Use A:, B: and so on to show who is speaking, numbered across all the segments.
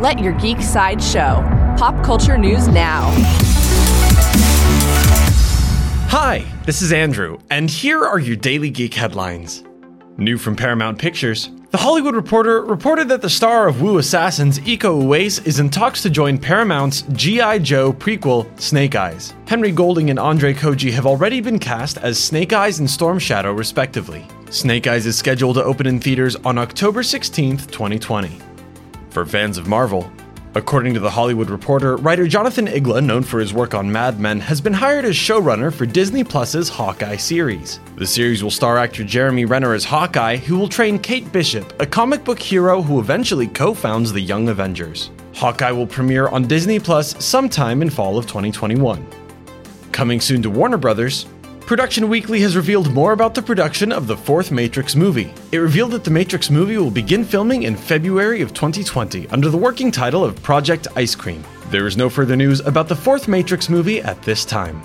A: Let your geek side show. Pop culture news now.
B: Hi, this is Andrew, and here are your daily geek headlines. New from Paramount Pictures, The Hollywood Reporter reported that the star of Wu Assassins, Iko Uwais, is in talks to join Paramount's G.I. Joe prequel, Snake Eyes. Henry Golding and Andrew Koji have already been cast as Snake Eyes and Storm Shadow, respectively. Snake Eyes is scheduled to open in theaters on October 16th, 2020. For fans of Marvel, According to The Hollywood Reporter, writer Jonathan Igla, known for his work on Mad Men, has been hired as showrunner for Disney Plus's Hawkeye series. The series will star actor Jeremy Renner as Hawkeye, who will train Kate Bishop, a comic book hero who eventually co founds the Young Avengers. Hawkeye will premiere on Disney Plus sometime in fall of 2021. Coming soon to Warner Brothers, Production Weekly has revealed more about the production of the fourth Matrix movie. It revealed that the Matrix movie will begin filming in February of 2020 under the working title of Project Ice Cream. There is no further news about the fourth Matrix movie at this time.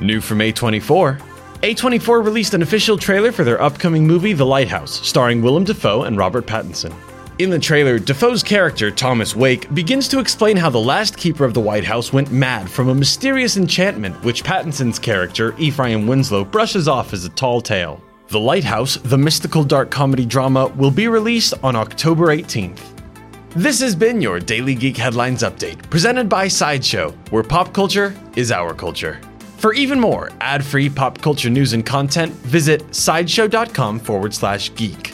B: New from A24 A24 released an official trailer for their upcoming movie The Lighthouse, starring Willem Dafoe and Robert Pattinson. In the trailer, Dafoe's character, Thomas Wake, begins to explain how the last keeper of the White House went mad from a mysterious enchantment which Pattinson's character, Ephraim Winslow, brushes off as a tall tale. The Lighthouse, the mystical dark comedy drama, will be released on October 18th. This has been your Daily Geek Headlines Update, presented by Sideshow, where pop culture is our culture. For even more ad free pop culture news and content, visit sideshow.com forward slash geek.